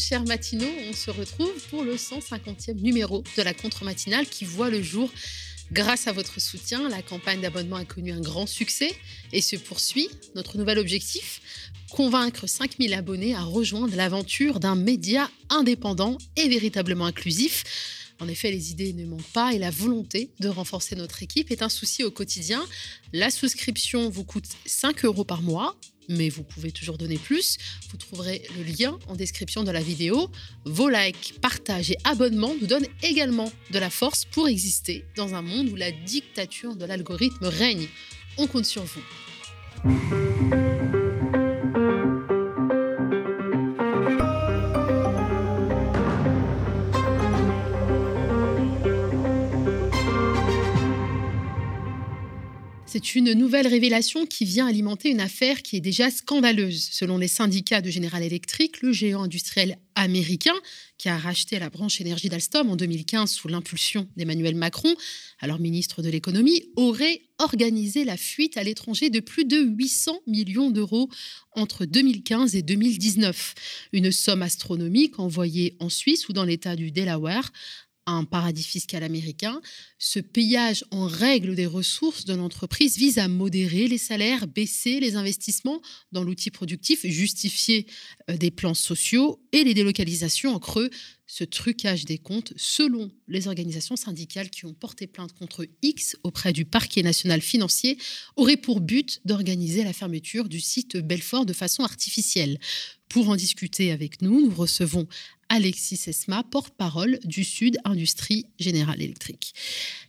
chers matinaux. On se retrouve pour le 150e numéro de la contre-matinale qui voit le jour Grâce à votre soutien, la campagne d'abonnement a connu un grand succès et se poursuit. Notre nouvel objectif convaincre 5000 abonnés à rejoindre l'aventure d'un média indépendant et véritablement inclusif. En effet, les idées ne manquent pas et la volonté de renforcer notre équipe est un souci au quotidien. La souscription vous coûte 5 euros par mois mais vous pouvez toujours donner plus. Vous trouverez le lien en description de la vidéo. Vos likes, partages et abonnements nous donnent également de la force pour exister dans un monde où la dictature de l'algorithme règne. On compte sur vous. C'est une nouvelle révélation qui vient alimenter une affaire qui est déjà scandaleuse. Selon les syndicats de General Electric, le géant industriel américain, qui a racheté la branche énergie d'Alstom en 2015 sous l'impulsion d'Emmanuel Macron, alors ministre de l'économie, aurait organisé la fuite à l'étranger de plus de 800 millions d'euros entre 2015 et 2019. Une somme astronomique envoyée en Suisse ou dans l'État du Delaware un paradis fiscal américain, ce pillage en règle des ressources de l'entreprise vise à modérer les salaires, baisser les investissements dans l'outil productif, justifier euh, des plans sociaux et les délocalisations en creux. Ce trucage des comptes, selon les organisations syndicales qui ont porté plainte contre X auprès du parquet national financier, aurait pour but d'organiser la fermeture du site Belfort de façon artificielle. Pour en discuter avec nous, nous recevons Alexis Esma, porte-parole du Sud Industrie Générale Électrique.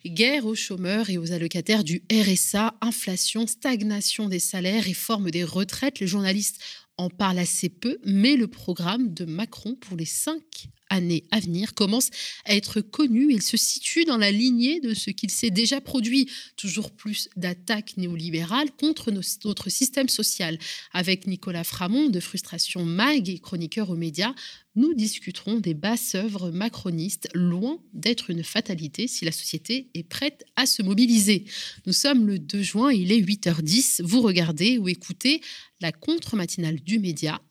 Guerre aux chômeurs et aux allocataires du RSA, inflation, stagnation des salaires, réforme des retraites. Le journaliste en parle assez peu, mais le programme de Macron pour les cinq années à venir commence à être connu. Il se situe dans la lignée de ce qu'il s'est déjà produit, toujours plus d'attaques néolibérales contre notre système social. Avec Nicolas Framont de Frustration Mag et chroniqueur aux médias, nous discuterons des basses œuvres macronistes, loin d'être une fatalité si la société est prête à se mobiliser. Nous sommes le 2 juin, il est 8h10. Vous regardez ou écoutez la contre-matinale du média.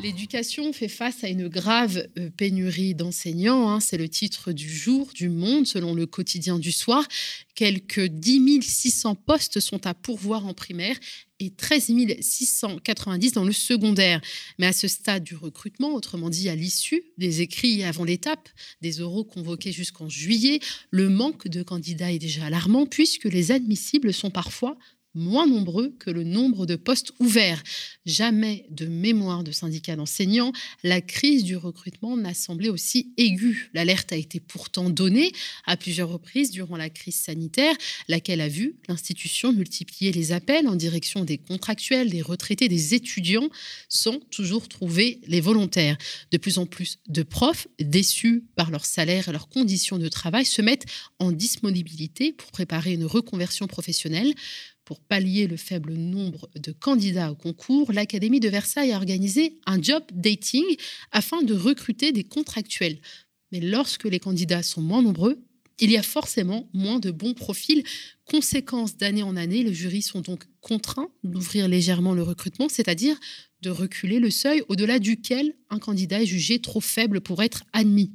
L'éducation fait face à une grave euh, pénurie d'enseignants. Hein. C'est le titre du jour du Monde, selon le quotidien du soir. Quelques 10 600 postes sont à pourvoir en primaire et 13 690 dans le secondaire. Mais à ce stade du recrutement, autrement dit à l'issue des écrits avant l'étape des oraux convoqués jusqu'en juillet, le manque de candidats est déjà alarmant puisque les admissibles sont parfois moins nombreux que le nombre de postes ouverts. Jamais de mémoire de syndicats d'enseignants, la crise du recrutement n'a semblé aussi aiguë. L'alerte a été pourtant donnée à plusieurs reprises durant la crise sanitaire, laquelle a vu l'institution multiplier les appels en direction des contractuels, des retraités, des étudiants, sans toujours trouver les volontaires. De plus en plus de profs, déçus par leur salaire et leurs conditions de travail, se mettent en disponibilité pour préparer une reconversion professionnelle. Pour pallier le faible nombre de candidats au concours, l'Académie de Versailles a organisé un job dating afin de recruter des contractuels. Mais lorsque les candidats sont moins nombreux, il y a forcément moins de bons profils. Conséquence d'année en année, les jurys sont donc contraints d'ouvrir légèrement le recrutement, c'est-à-dire de reculer le seuil au-delà duquel un candidat est jugé trop faible pour être admis.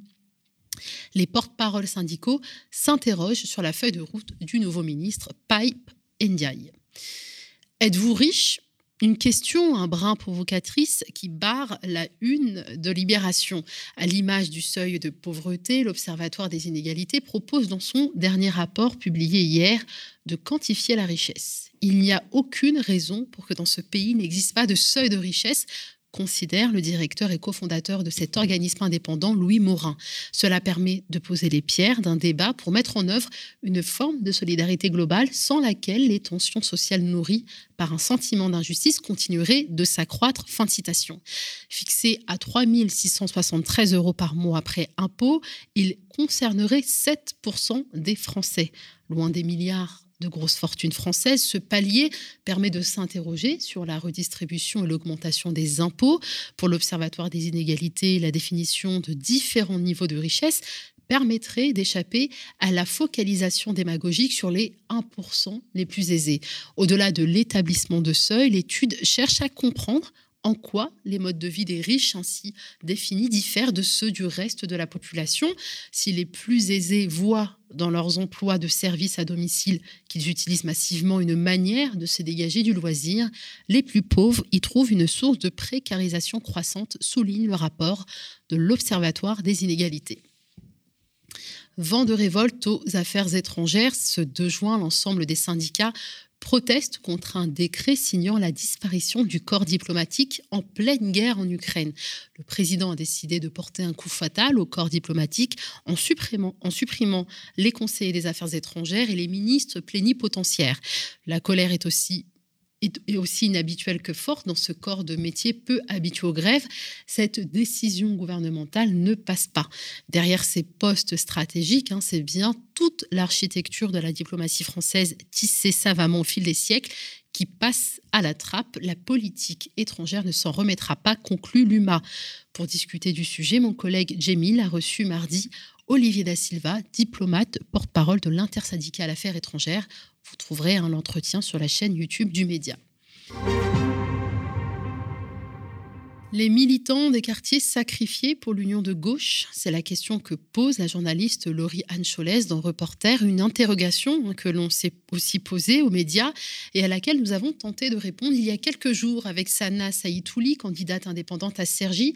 Les porte-paroles syndicaux s'interrogent sur la feuille de route du nouveau ministre Pipe Ndiaye. Êtes-vous riche? Une question, un brin provocatrice, qui barre la une de Libération. À l'image du seuil de pauvreté, l'Observatoire des inégalités propose dans son dernier rapport publié hier de quantifier la richesse. Il n'y a aucune raison pour que dans ce pays n'existe pas de seuil de richesse considère le directeur et cofondateur de cet organisme indépendant, Louis Morin. Cela permet de poser les pierres d'un débat pour mettre en œuvre une forme de solidarité globale sans laquelle les tensions sociales nourries par un sentiment d'injustice continueraient de s'accroître. Fin de citation. Fixé à 3 673 euros par mois après impôt, il concernerait 7% des Français, loin des milliards de grosses fortunes françaises, ce palier permet de s'interroger sur la redistribution et l'augmentation des impôts. Pour l'Observatoire des inégalités, la définition de différents niveaux de richesse permettrait d'échapper à la focalisation démagogique sur les 1% les plus aisés. Au-delà de l'établissement de seuil, l'étude cherche à comprendre en quoi les modes de vie des riches ainsi définis diffèrent de ceux du reste de la population. Si les plus aisés voient dans leurs emplois de services à domicile qu'ils utilisent massivement une manière de se dégager du loisir, les plus pauvres y trouvent une source de précarisation croissante, souligne le rapport de l'Observatoire des inégalités. Vent de révolte aux affaires étrangères, ce 2 juin, l'ensemble des syndicats proteste contre un décret signant la disparition du corps diplomatique en pleine guerre en Ukraine. Le président a décidé de porter un coup fatal au corps diplomatique en supprimant, en supprimant les conseillers des affaires étrangères et les ministres plénipotentiaires. La colère est aussi est aussi inhabituelle que forte dans ce corps de métier peu habitué aux grèves, cette décision gouvernementale ne passe pas. Derrière ces postes stratégiques, hein, c'est bien toute l'architecture de la diplomatie française tissée savamment au fil des siècles qui passe à la trappe. La politique étrangère ne s'en remettra pas, conclut l'UMA. Pour discuter du sujet, mon collègue Jemil a reçu mardi Olivier Da Silva, diplomate, porte-parole de l'intersyndicale Affaires étrangères. Vous trouverez un entretien sur la chaîne YouTube du média. Les militants des quartiers sacrifiés pour l'union de gauche, c'est la question que pose la journaliste Laurie Anne Cholès dans Reporter, une interrogation que l'on s'est aussi posée aux médias et à laquelle nous avons tenté de répondre il y a quelques jours avec Sana Saïtouli, candidate indépendante à Sergi,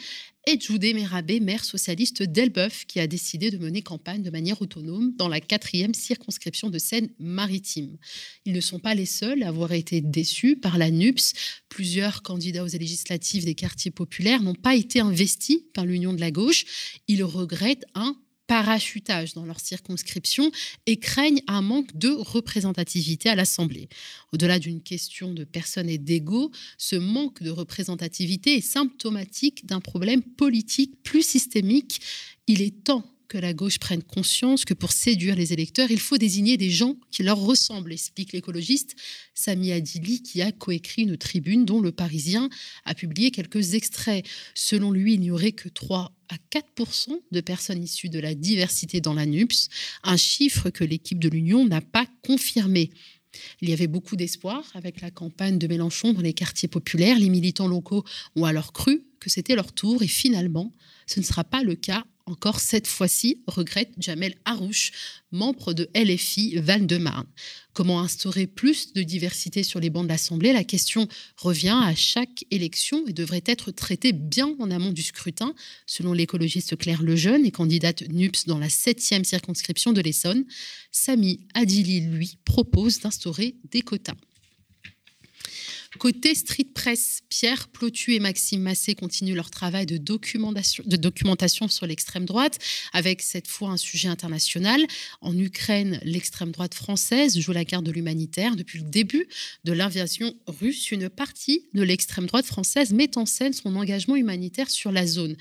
et Djoudé Merabé, maire socialiste d'Elbeuf, qui a décidé de mener campagne de manière autonome dans la quatrième circonscription de Seine-Maritime. Ils ne sont pas les seuls à avoir été déçus par la NUPS. Plusieurs candidats aux législatives des quartiers populaires n'ont pas été investis par l'Union de la gauche. Ils regrettent un parachutage dans leur circonscription et craignent un manque de représentativité à l'Assemblée. Au-delà d'une question de personnes et d'ego, ce manque de représentativité est symptomatique d'un problème politique plus systémique. Il est temps que la gauche prenne conscience que pour séduire les électeurs, il faut désigner des gens qui leur ressemblent, explique l'écologiste Sami Adili, qui a coécrit une tribune dont le Parisien a publié quelques extraits. Selon lui, il n'y aurait que 3 à 4 de personnes issues de la diversité dans la NUPS, un chiffre que l'équipe de l'Union n'a pas confirmé. Il y avait beaucoup d'espoir avec la campagne de Mélenchon dans les quartiers populaires. Les militants locaux ont alors cru que c'était leur tour et finalement, ce ne sera pas le cas encore cette fois-ci, regrette Jamel Harouche, membre de LFI Val-de-Marne. Comment instaurer plus de diversité sur les bancs de l'Assemblée? La question revient à chaque élection et devrait être traitée bien en amont du scrutin, selon l'écologiste Claire Lejeune et candidate NUPS dans la 7e circonscription de l'Essonne. Samy Adili, lui, propose d'instaurer des quotas. Côté street press, Pierre Plotu et Maxime Massé continuent leur travail de documentation, sur l'extrême droite, avec cette fois un sujet international. En Ukraine, l'extrême droite française joue la carte de l'humanitaire. Depuis le début de l'invasion russe, une partie de l'extrême droite française met en scène son engagement humanitaire sur la zone.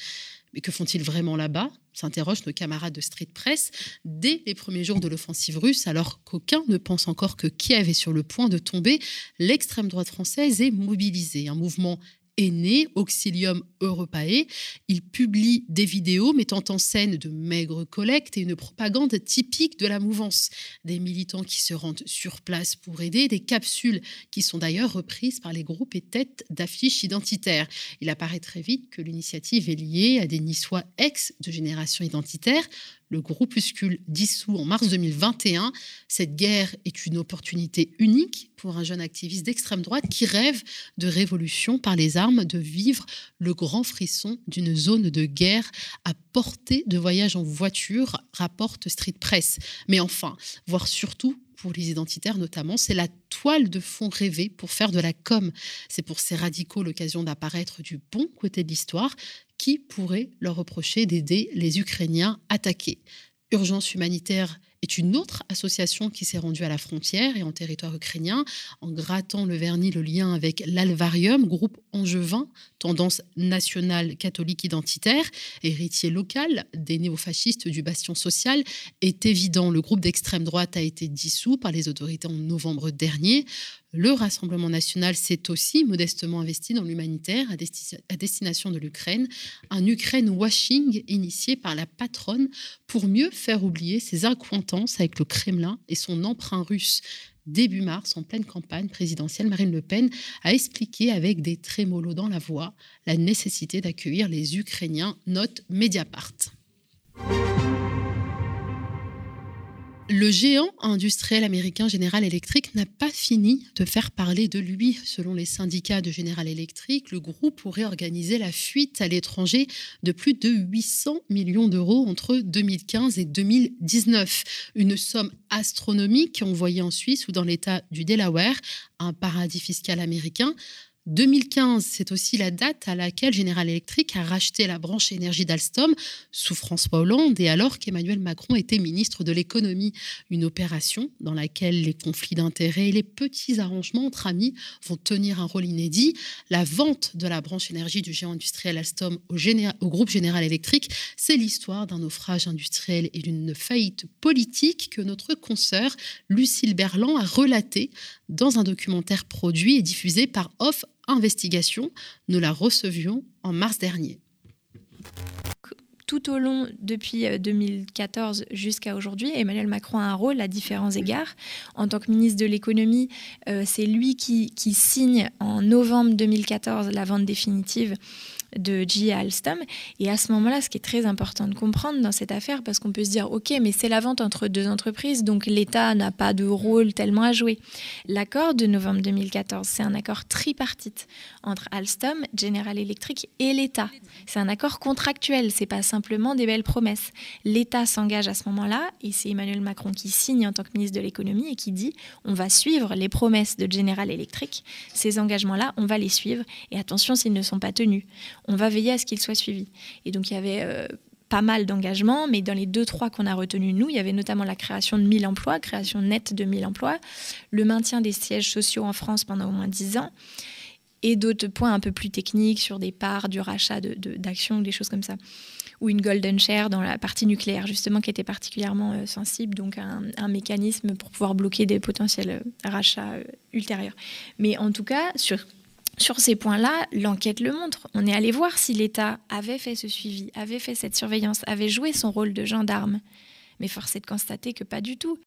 Mais que font-ils vraiment là-bas? s'interrogent nos camarades de Street Press dès les premiers jours de l'offensive russe, alors qu'aucun ne pense encore que Kiev est sur le point de tomber. L'extrême droite française est mobilisée. Un mouvement est né, Auxilium Europae. Il publie des vidéos mettant en scène de maigres collectes et une propagande typique de la mouvance. Des militants qui se rendent sur place pour aider, des capsules qui sont d'ailleurs reprises par les groupes et têtes d'affiches identitaires. Il apparaît très vite que l'initiative est liée à des Niçois ex de génération identitaire, le groupuscule dissous en mars 2021. Cette guerre est une opportunité unique pour un jeune activiste d'extrême droite qui rêve de révolution par les armes, de vivre le grand frisson d'une zone de guerre à portée de voyage en voiture, rapporte Street Press. Mais enfin, voire surtout pour les identitaires notamment, c'est la toile de fond rêvée pour faire de la com. C'est pour ces radicaux l'occasion d'apparaître du bon côté de l'histoire qui pourrait leur reprocher d'aider les Ukrainiens attaqués. Urgence humanitaire est une autre association qui s'est rendue à la frontière et en territoire ukrainien en grattant le vernis le lien avec l'Alvarium, groupe angevin, tendance nationale catholique identitaire, héritier local des néofascistes du bastion social, est évident. Le groupe d'extrême droite a été dissous par les autorités en novembre dernier. Le Rassemblement national s'est aussi modestement investi dans l'humanitaire à, destination de l'Ukraine, un Ukraine washing initié par la patronne pour mieux faire oublier ses accointances avec le Kremlin et son emprunt russe. Début mars, en pleine campagne présidentielle, Marine Le Pen a expliqué avec des trémolos dans la voix la nécessité d'accueillir les Ukrainiens, note Mediapart. Le géant industriel américain General Electric n'a pas fini de faire parler de lui. Selon les syndicats de General Electric, le groupe pourrait organiser la fuite à l'étranger de plus de 800 millions d'euros entre 2015 et 2019. Une somme astronomique envoyée en Suisse ou dans l'État du Delaware, un paradis fiscal américain. 2015, c'est aussi la date à laquelle General Electric a racheté la branche énergie d'Alstom sous François Hollande et alors qu'Emmanuel Macron était ministre de l'économie. Une opération dans laquelle les conflits d'intérêts et les petits arrangements entre amis vont tenir un rôle inédit. La vente de la branche énergie du géant industriel Alstom au, groupe General Electric, c'est l'histoire d'un naufrage industriel et d'une faillite politique que notre consoeur Lucille Berland a relaté dans un documentaire produit et diffusé par Off Investigation. Nous la recevions en mars dernier. Tout au long, depuis 2014 euh, jusqu'à aujourd'hui, Emmanuel Macron a un rôle à différents égards. En tant que ministre de l'économie, euh, c'est lui qui, qui signe en novembre 2014 la vente définitive de G. Alstom. Et à ce moment-là, ce qui est très important de comprendre dans cette affaire, parce qu'on peut se dire, OK, mais c'est la vente entre deux entreprises, donc l'État n'a pas de rôle tellement à jouer. L'accord de novembre 2014, c'est un accord tripartite entre Alstom, General Electric et l'État. C'est un accord contractuel, c'est pas simplement des belles promesses. L'État s'engage à ce moment-là, et c'est Emmanuel Macron qui signe en tant que ministre de l'économie et qui dit, on va suivre les promesses de General Electric. Ces engagements-là, on va les suivre, et attention s'ils ne sont pas tenus on va veiller à ce qu'il soit suivi. Et donc il y avait euh, pas mal d'engagements, mais dans les deux, trois qu'on a retenus, nous, il y avait notamment la création de 1000 emplois, création nette de 1000 emplois, le maintien des sièges sociaux en France pendant au moins 10 ans, et d'autres points un peu plus techniques sur des parts, du rachat d'actions, de, des choses comme ça. Ou une golden share dans la partie nucléaire, justement, qui était particulièrement euh, sensible, donc un, mécanisme pour pouvoir bloquer des potentiels euh, rachats ultérieurs. Mais en tout cas, sur sur ces points-là, l'enquête le montre. On est allé voir si l'État avait fait ce suivi, avait fait cette surveillance, avait joué son rôle de gendarme. Mais force est de constater que pas du tout.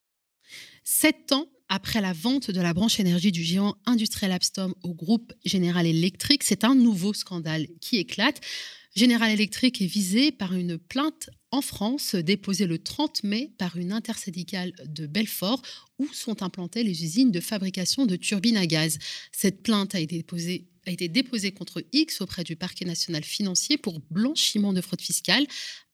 Sept ans après la vente de la branche énergie du géant industriel Alstom au groupe General Electric, c'est un nouveau scandale qui éclate. General Electric est visé par une plainte en France déposée le 30 mai par une intersyndicale de Belfort où sont implantées les usines de fabrication de turbines à gaz. Cette plainte a été déposée contre X auprès du parquet national financier pour blanchiment de fraude fiscale,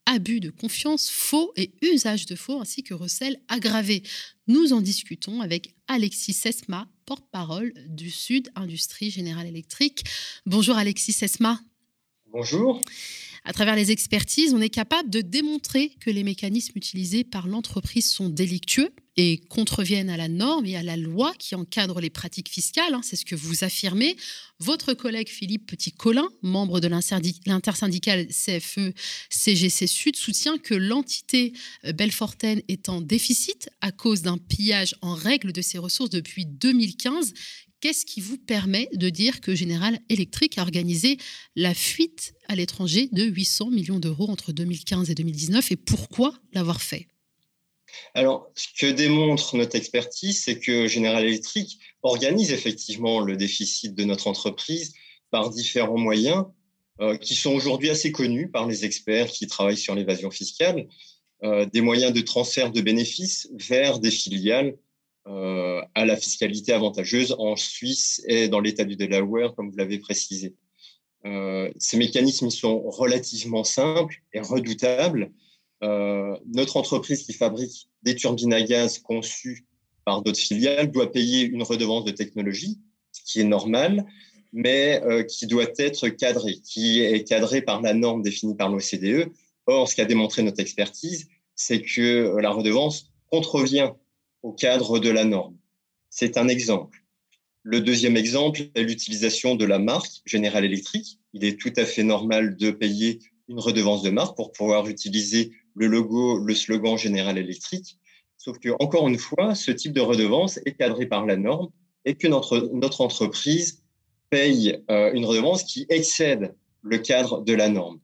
abus de confiance, faux et usage de faux, ainsi que recel aggravé. Nous en discutons avec Alexis Sesma, porte-parole du Sud Industrie Générale Électrique. Bonjour Alexis Sesma. Bonjour. À travers les expertises, on est capable de démontrer que les mécanismes utilisés par l'entreprise sont délictueux et contreviennent à la norme et à la loi qui encadre les pratiques fiscales. Hein, c'est ce que vous affirmez. Votre collègue Philippe Petit-Colin, membre de l'intersyndicale CFE-CGC Sud, soutient que l'entité euh, Belfortaine est en déficit à cause d'un pillage en règle de ses ressources depuis 2015 Qu'est-ce qui vous permet de dire que General Electric a organisé la fuite à l'étranger de 800 millions d'euros entre 2015 et 2019 et pourquoi l'avoir fait? Alors, ce que démontre notre expertise, c'est que General Electric organise effectivement le déficit de notre entreprise par différents moyens euh, qui sont aujourd'hui assez connus par les experts qui travaillent sur l'évasion fiscale, euh, des moyens de transfert de bénéfices vers des filiales à la fiscalité avantageuse en Suisse et dans l'État du Delaware, comme vous l'avez précisé. Euh, ces mécanismes sont relativement simples et redoutables. Euh, notre entreprise qui fabrique des turbines à gaz conçues par d'autres filiales doit payer une redevance de technologie, ce qui est normal, mais qui doit être cadrée, qui est cadrée par la norme définie par l'OCDE. Or, ce qu'a démontré notre expertise, c'est que la redevance contrevient au cadre de la norme. C'est un exemple. Le deuxième exemple est l'utilisation de la marque General Electric. Il est tout à fait normal de payer une redevance de marque pour pouvoir utiliser le logo, le slogan General Electric. Sauf que, encore une fois, ce type de redevance est cadré par la norme et que notre, entreprise paye euh, une redevance qui excède le cadre de la norme.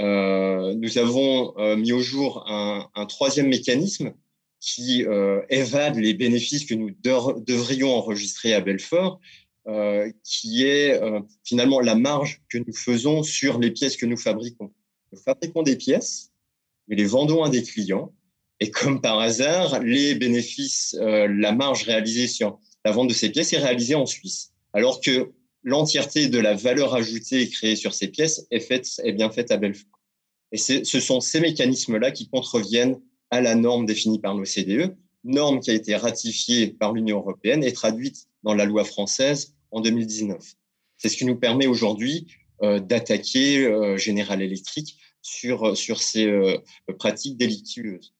Euh, nous avons euh, mis au jour un troisième mécanisme qui évade les bénéfices que nous devrions enregistrer à Belfort, qui est finalement la marge que nous faisons sur les pièces que nous fabriquons. Nous fabriquons des pièces, nous les vendons à des clients, et comme par hasard, les bénéfices, la marge réalisée sur la vente de ces pièces est réalisée en Suisse, alors que l'entièreté de la valeur ajoutée créée sur ces pièces est, faite, est bien faite à Belfort. Et ce sont ces mécanismes-là qui contreviennent à la norme définie par l'OCDE, norme qui a été ratifiée par l'Union européenne et traduite dans la loi française en 2019. C'est ce qui nous permet aujourd'hui euh, d'attaquer euh, General Electric sur, sur ces euh, pratiques délictueuses.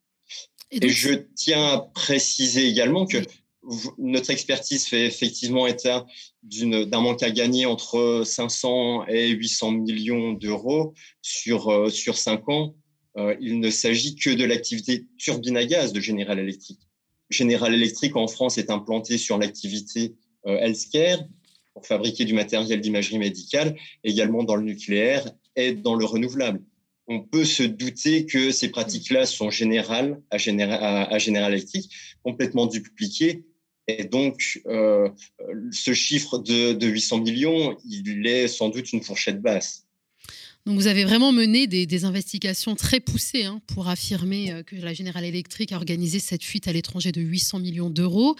Et, et, je tiens à préciser également que notre expertise fait effectivement état d'un manque à gagner entre 500 et 800 millions d'euros sur, euh, sur 5 ans. Euh, il ne s'agit que de l'activité turbine à gaz de General Electric. General Electric en France est implanté sur l'activité euh, healthcare pour fabriquer du matériel d'imagerie médicale, également dans le nucléaire et dans le renouvelable on peut se douter que ces pratiques-là sont générales à, General Electric, complètement dupliquées et donc, euh, ce chiffre de, 800 millions, il est sans doute une fourchette basse. Donc vous avez vraiment mené des, investigations très poussées hein, pour affirmer euh, que la General Electric a organisé cette fuite à l'étranger de 800 millions d'euros.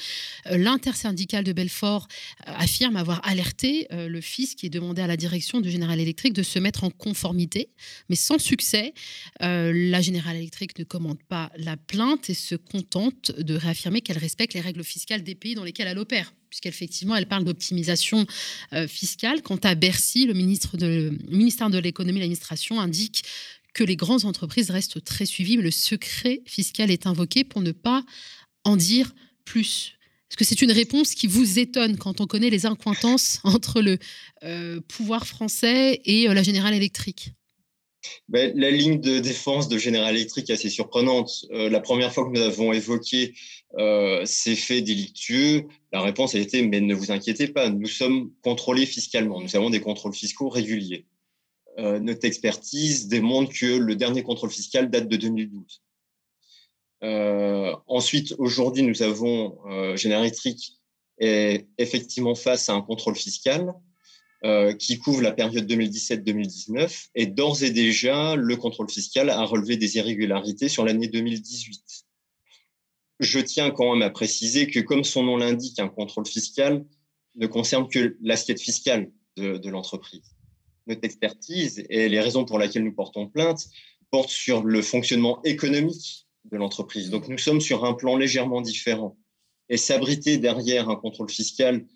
Euh, L'intersyndicale de Belfort euh, affirme avoir alerté le fisc qui demandé à la direction de General Electric de se mettre en conformité, mais sans succès. La General Electric ne commande pas la plainte et se contente de réaffirmer qu'elle respecte les règles fiscales des pays dans lesquels elle opère puisqu'effectivement, elle parle d'optimisation euh, fiscale. Quant à Bercy, le, ministère de l'économie et de l'administration indique que les grandes entreprises restent très suivies, mais le secret fiscal est invoqué pour ne pas en dire plus. Est-ce que c'est une réponse qui vous étonne quand on connaît les incointances entre le euh, pouvoir français et euh, la Générale électrique ben, la ligne de défense de General Electric est assez surprenante. La première fois que nous avons évoqué euh, ces faits délictueux, la réponse a été mais ne vous inquiétez pas, nous sommes contrôlés fiscalement, nous avons des contrôles fiscaux réguliers. Euh, notre expertise démontre que le dernier contrôle fiscal date de 2012. ensuite, aujourd'hui, nous avons Electric est effectivement face à un contrôle fiscal euh, qui couvre la période 2017-2019. Et d'ores et déjà, le contrôle fiscal a relevé des irrégularités sur l'année 2018. Je tiens quand même à préciser que, comme son nom l'indique, un contrôle fiscal ne concerne que l'assiette fiscale de, de l'entreprise. Notre expertise et les raisons pour lesquelles nous portons plainte portent sur le fonctionnement économique de l'entreprise. Donc nous sommes sur un plan légèrement différent. Et s'abriter derrière un contrôle fiscal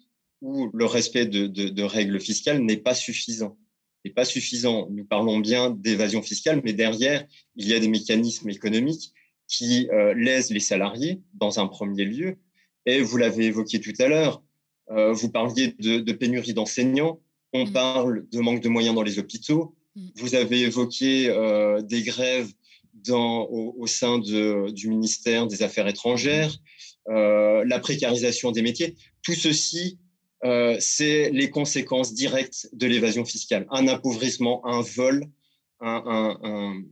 où le respect de, règles fiscales n'est pas suffisant. N'est pas suffisant. Nous parlons bien d'évasion fiscale, mais derrière, il y a des mécanismes économiques qui euh, lèsent les salariés dans un premier lieu. Et vous l'avez évoqué tout à l'heure, euh, vous parliez de, pénurie d'enseignants, on mm. parle de manque de moyens dans les hôpitaux, mm. vous avez évoqué euh, des grèves dans, au, sein du ministère des Affaires étrangères, la précarisation des métiers. Tout ceci euh, c'est les conséquences directes de l'évasion fiscale. Un appauvrissement, un vol, un,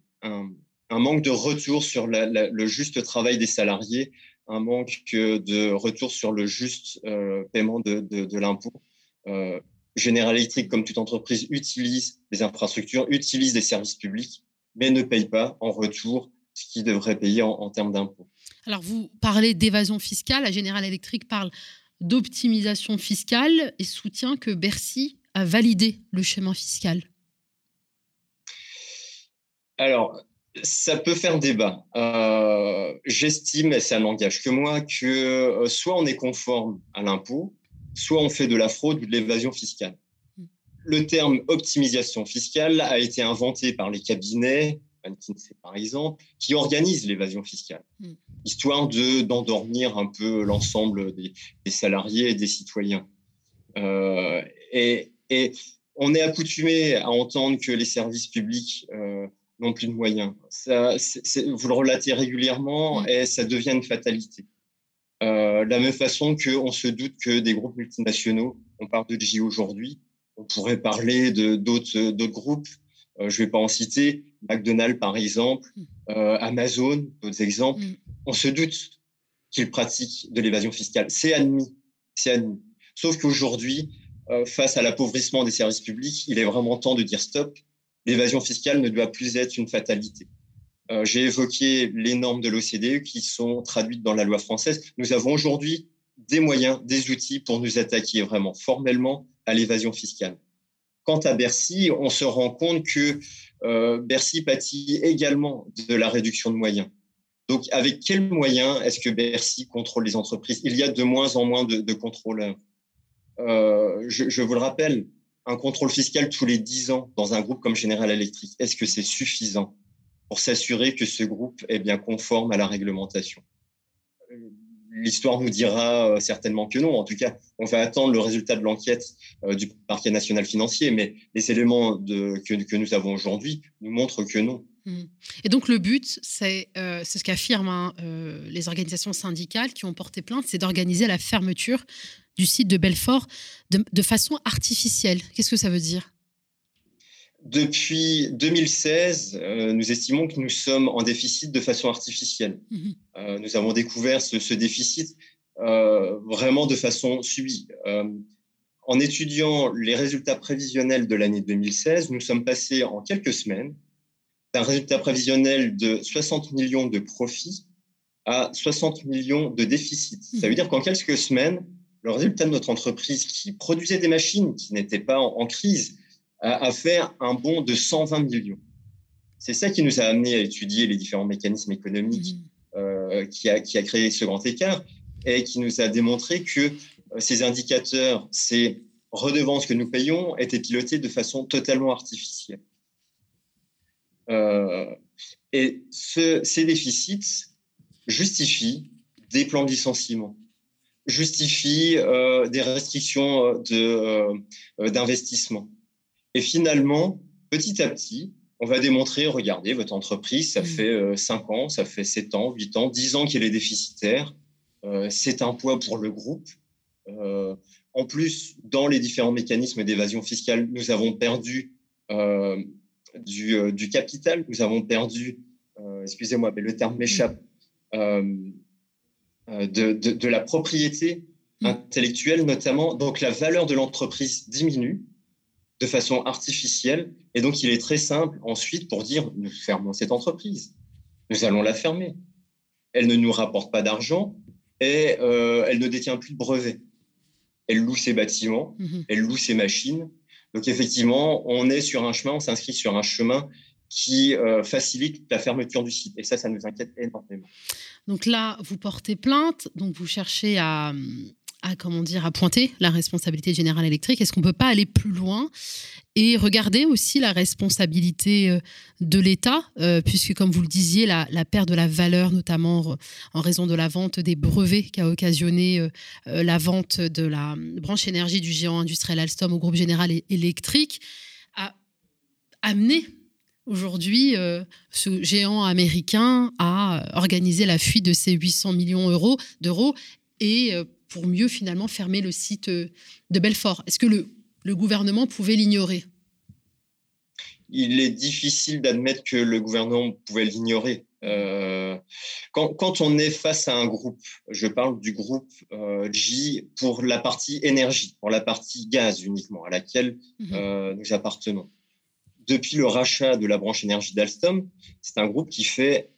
manque de retour sur le juste travail des salariés, un manque de retour sur le juste euh, paiement de, l'impôt. Euh, General Electric, comme toute entreprise, utilise des infrastructures, utilise des services publics, mais ne paye pas en retour ce qu'il devrait payer en, en termes d'impôts. Alors, vous parlez d'évasion fiscale. La General Electric parle d'optimisation fiscale et soutient que Bercy a validé le schéma fiscal Alors, ça peut faire débat. Euh, j'estime, et ça n'engage que moi, que euh, soit on est conforme à l'impôt, soit on fait de la fraude ou de l'évasion fiscale. Hmm. Le terme optimisation fiscale a été inventé par les cabinets par exemple, qui organise l'évasion fiscale, hmm. histoire de d'endormir un peu l'ensemble des, salariés et des citoyens. Euh, et, et, on est accoutumé à entendre que les services publics euh, n'ont plus de moyens. Ça, vous le relatez régulièrement hmm. et ça devient une fatalité. Euh, de la même façon qu'on se doute que des groupes multinationaux, on parle de J aujourd'hui, on pourrait parler d'autres groupes euh, je ne vais pas en citer, McDonald's par exemple, mm. euh, Amazon, d'autres exemples. Mm. On se doute qu'il pratique de l'évasion fiscale. C'est admis, c'est admis. Sauf qu'aujourd'hui, euh, face à l'appauvrissement des services publics, il est vraiment temps de dire stop. L'évasion fiscale ne doit plus être une fatalité. Euh, j'ai évoqué les normes de l'OCDE qui sont traduites dans la loi française. Nous avons aujourd'hui des moyens, des outils pour nous attaquer vraiment formellement à l'évasion fiscale. Quant à Bercy, on se rend compte que euh, Bercy pâtit également de la réduction de moyens. Donc, avec quels moyens est-ce que Bercy contrôle les entreprises? Il y a de moins en moins de, contrôleurs. Euh, je, vous le rappelle, un contrôle fiscal tous les 10 ans dans un groupe comme General Electric, est-ce que c'est suffisant pour s'assurer que ce groupe est bien conforme à la réglementation? L'histoire nous dira euh, certainement que non. En tout cas, on va attendre le résultat de l'enquête euh, du parquet national financier, mais les éléments que nous avons aujourd'hui nous montrent que non. Mmh. Et donc le but, c'est euh, ce qu'affirment hein, les organisations syndicales qui ont porté plainte, c'est d'organiser la fermeture du site de Belfort de façon artificielle. Qu'est-ce que ça veut dire? Depuis 2016, euh, nous estimons que nous sommes en déficit de façon artificielle. Mhm. Euh, nous avons découvert ce, déficit euh, vraiment de façon subie. en étudiant les résultats prévisionnels de l'année 2016, nous sommes passés en quelques semaines d'un résultat prévisionnel de 60 millions de profits à 60 millions de déficits. Ça veut dire qu'en quelques semaines, le résultat de notre entreprise qui produisait des machines qui n'étaient pas en crise, à, faire un bond de 120 millions. C'est ça qui nous a amené à étudier les différents mécanismes économiques mmh. euh, qui, a, qui a créé ce grand écart et qui nous a démontré que euh, ces indicateurs, ces redevances que nous payons étaient pilotés de façon totalement artificielle. Euh, et ces déficits justifient des plans de licenciement, justifient des restrictions d'investissement. Et finalement, petit à petit, on va démontrer, regardez, votre entreprise, ça mm. fait 5 euh, ans, ça fait 7 ans, 8 ans, 10 ans qu'elle est déficitaire. Euh, c'est un poids pour le groupe. Euh, en plus, dans les différents mécanismes d'évasion fiscale, nous avons perdu du, capital, nous avons perdu, excusez-moi, mais le terme m'échappe, de, de, la propriété mm. intellectuelle notamment. Donc la valeur de l'entreprise diminue de façon artificielle. Et donc, il est très simple ensuite pour dire, nous fermons cette entreprise. Nous allons la fermer. Elle ne nous rapporte pas d'argent et euh, elle ne détient plus de brevets. Elle loue ses bâtiments, mhm. elle loue ses machines. Donc, effectivement, on est sur un chemin, on s'inscrit sur un chemin qui euh, facilite la fermeture du site. Et ça, ça nous inquiète énormément. Donc là, vous portez plainte, donc vous cherchez à, à comment dire à pointer la responsabilité générale électrique Est-ce qu'on ne peut pas aller plus loin et regarder aussi la responsabilité euh, de l'État, euh, puisque comme vous le disiez, la, perte de la valeur, notamment en raison de la vente des brevets qui a occasionné euh, la vente de la branche énergie du géant industriel Alstom au groupe général électrique, a amené aujourd'hui ce géant américain à organiser la fuite de ces 800 millions d'euros et pour mieux finalement fermer le site euh, de Belfort. Est-ce que le, le gouvernement pouvait l'ignorer? Il est difficile d'admettre que le gouvernement pouvait l'ignorer. Euh, quand, quand, on est face à un groupe, je parle du groupe euh, J pour la partie énergie, pour la partie gaz uniquement, à laquelle mhm. nous appartenons. Depuis le rachat de la branche énergie d'Alstom, c'est un groupe qui fait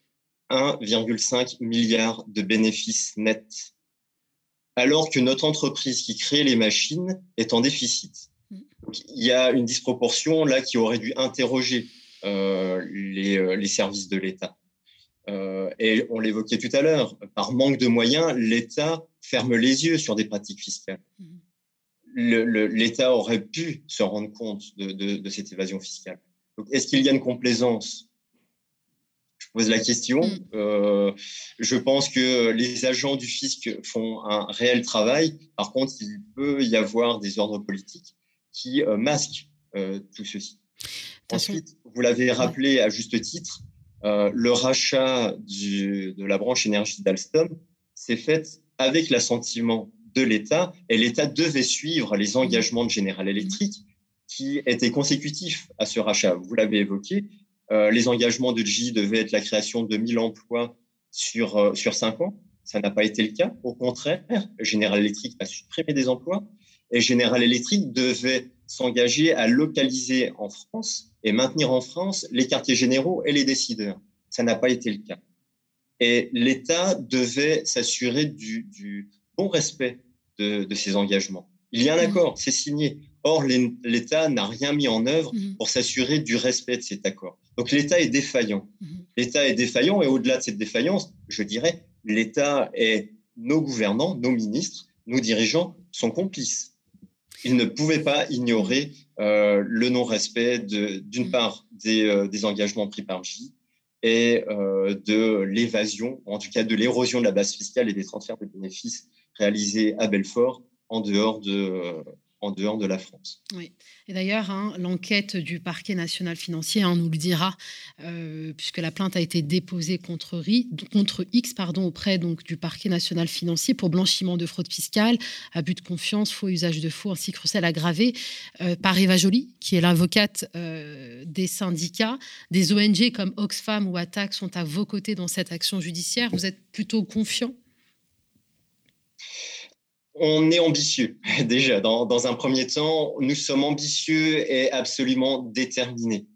1,5 milliard de bénéfices nets alors que notre entreprise qui crée les machines est en déficit. Mm. il y a une disproportion là qui aurait dû interroger euh, euh, les, services de l'État. Euh, et on l'évoquait tout à l'heure, par manque de moyens, l'État ferme les yeux sur des pratiques fiscales. Mm. L'État aurait pu se rendre compte de, de cette évasion fiscale. Est-ce qu'il y a une complaisance pose la question. Mm. Euh, je pense que les agents du fisc font un réel travail. Par contre, il peut y avoir des ordres politiques qui euh, masquent euh, tout ceci. Ensuite, vous l'avez rappelé à juste titre, le rachat de la branche énergie d'Alstom s'est fait avec l'assentiment de l'État et l'État devait suivre les engagements de General Electric qui étaient consécutifs à ce rachat. Vous l'avez évoqué, euh, les engagements de J devaient être la création de 1000 emplois sur, euh, sur 5 ans. Ça n'a pas été le cas. Au contraire, General Electric a supprimé des emplois et General Electric devait s'engager à localiser en France et maintenir en France les quartiers généraux et les décideurs. Ça n'a pas été le cas. Et l'État devait s'assurer du, bon respect de, de ses engagements. Il y a un mmh. accord, c'est signé. Or, l'État n'a rien mis en œuvre mmh. pour s'assurer du respect de cet accord. Donc, l'État est défaillant. Mmh. L'État est défaillant et au-delà de cette défaillance, je dirais, l'État et nos gouvernants, nos ministres, nos dirigeants sont complices. Ils ne pouvaient pas ignorer euh, le non-respect d'une part des, euh, des, engagements pris par J et euh, de l'évasion, en tout cas de l'érosion de la base fiscale et des transferts de bénéfices réalisés à Belfort en dehors de, en dehors de la France. Oui. Et d'ailleurs, hein, l'enquête du parquet national financier hein, nous le dira, euh, puisque la plainte a été déposée contre, contre X pardon, auprès donc, du parquet national financier pour blanchiment de fraude fiscale, abus de confiance, faux usage de faux, ainsi que recel aggravé euh, par Eva Joly, qui est l'avocate euh, des syndicats. Des ONG comme Oxfam ou ATTAC sont à vos côtés dans cette action judiciaire. Vous êtes plutôt confiant on est ambitieux déjà. Dans, un premier temps, nous sommes ambitieux et absolument déterminés.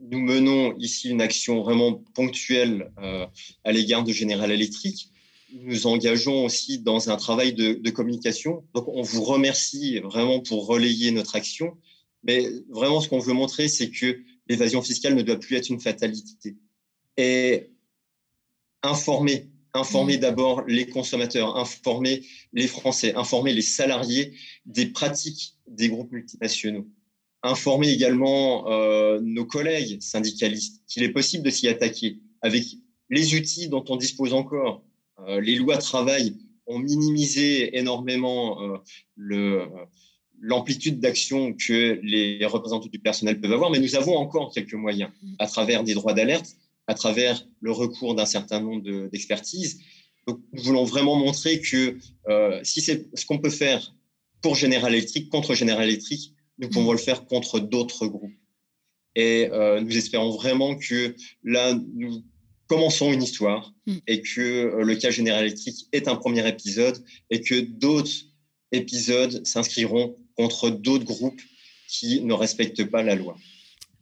Nous menons ici une action vraiment ponctuelle euh, à l'égard de General Electric. Nous engageons aussi dans un travail de, de, communication. Donc, on vous remercie vraiment pour relayer notre action. Mais vraiment, ce qu'on veut montrer, c'est que l'évasion fiscale ne doit plus être une fatalité. Et informer informer d'abord les consommateurs, informer les Français, informer les salariés des pratiques des groupes multinationaux, informer également euh, nos collègues syndicalistes qu'il est possible de s'y attaquer avec les outils dont on dispose encore. Euh, les lois travail ont minimisé énormément euh, l'amplitude d'action que les représentants du personnel peuvent avoir, mais nous avons encore quelques moyens à travers des droits d'alerte, à travers le recours d'un certain nombre d'expertises. Donc, nous voulons vraiment montrer que euh, si c'est ce qu'on peut faire pour General Electric, contre General Electric, nous pouvons le faire contre d'autres groupes. Et euh, nous espérons vraiment que là, nous commençons une histoire mm. et que euh, le cas General Electric est un premier épisode et que d'autres épisodes s'inscriront contre d'autres groupes qui ne respectent pas la loi.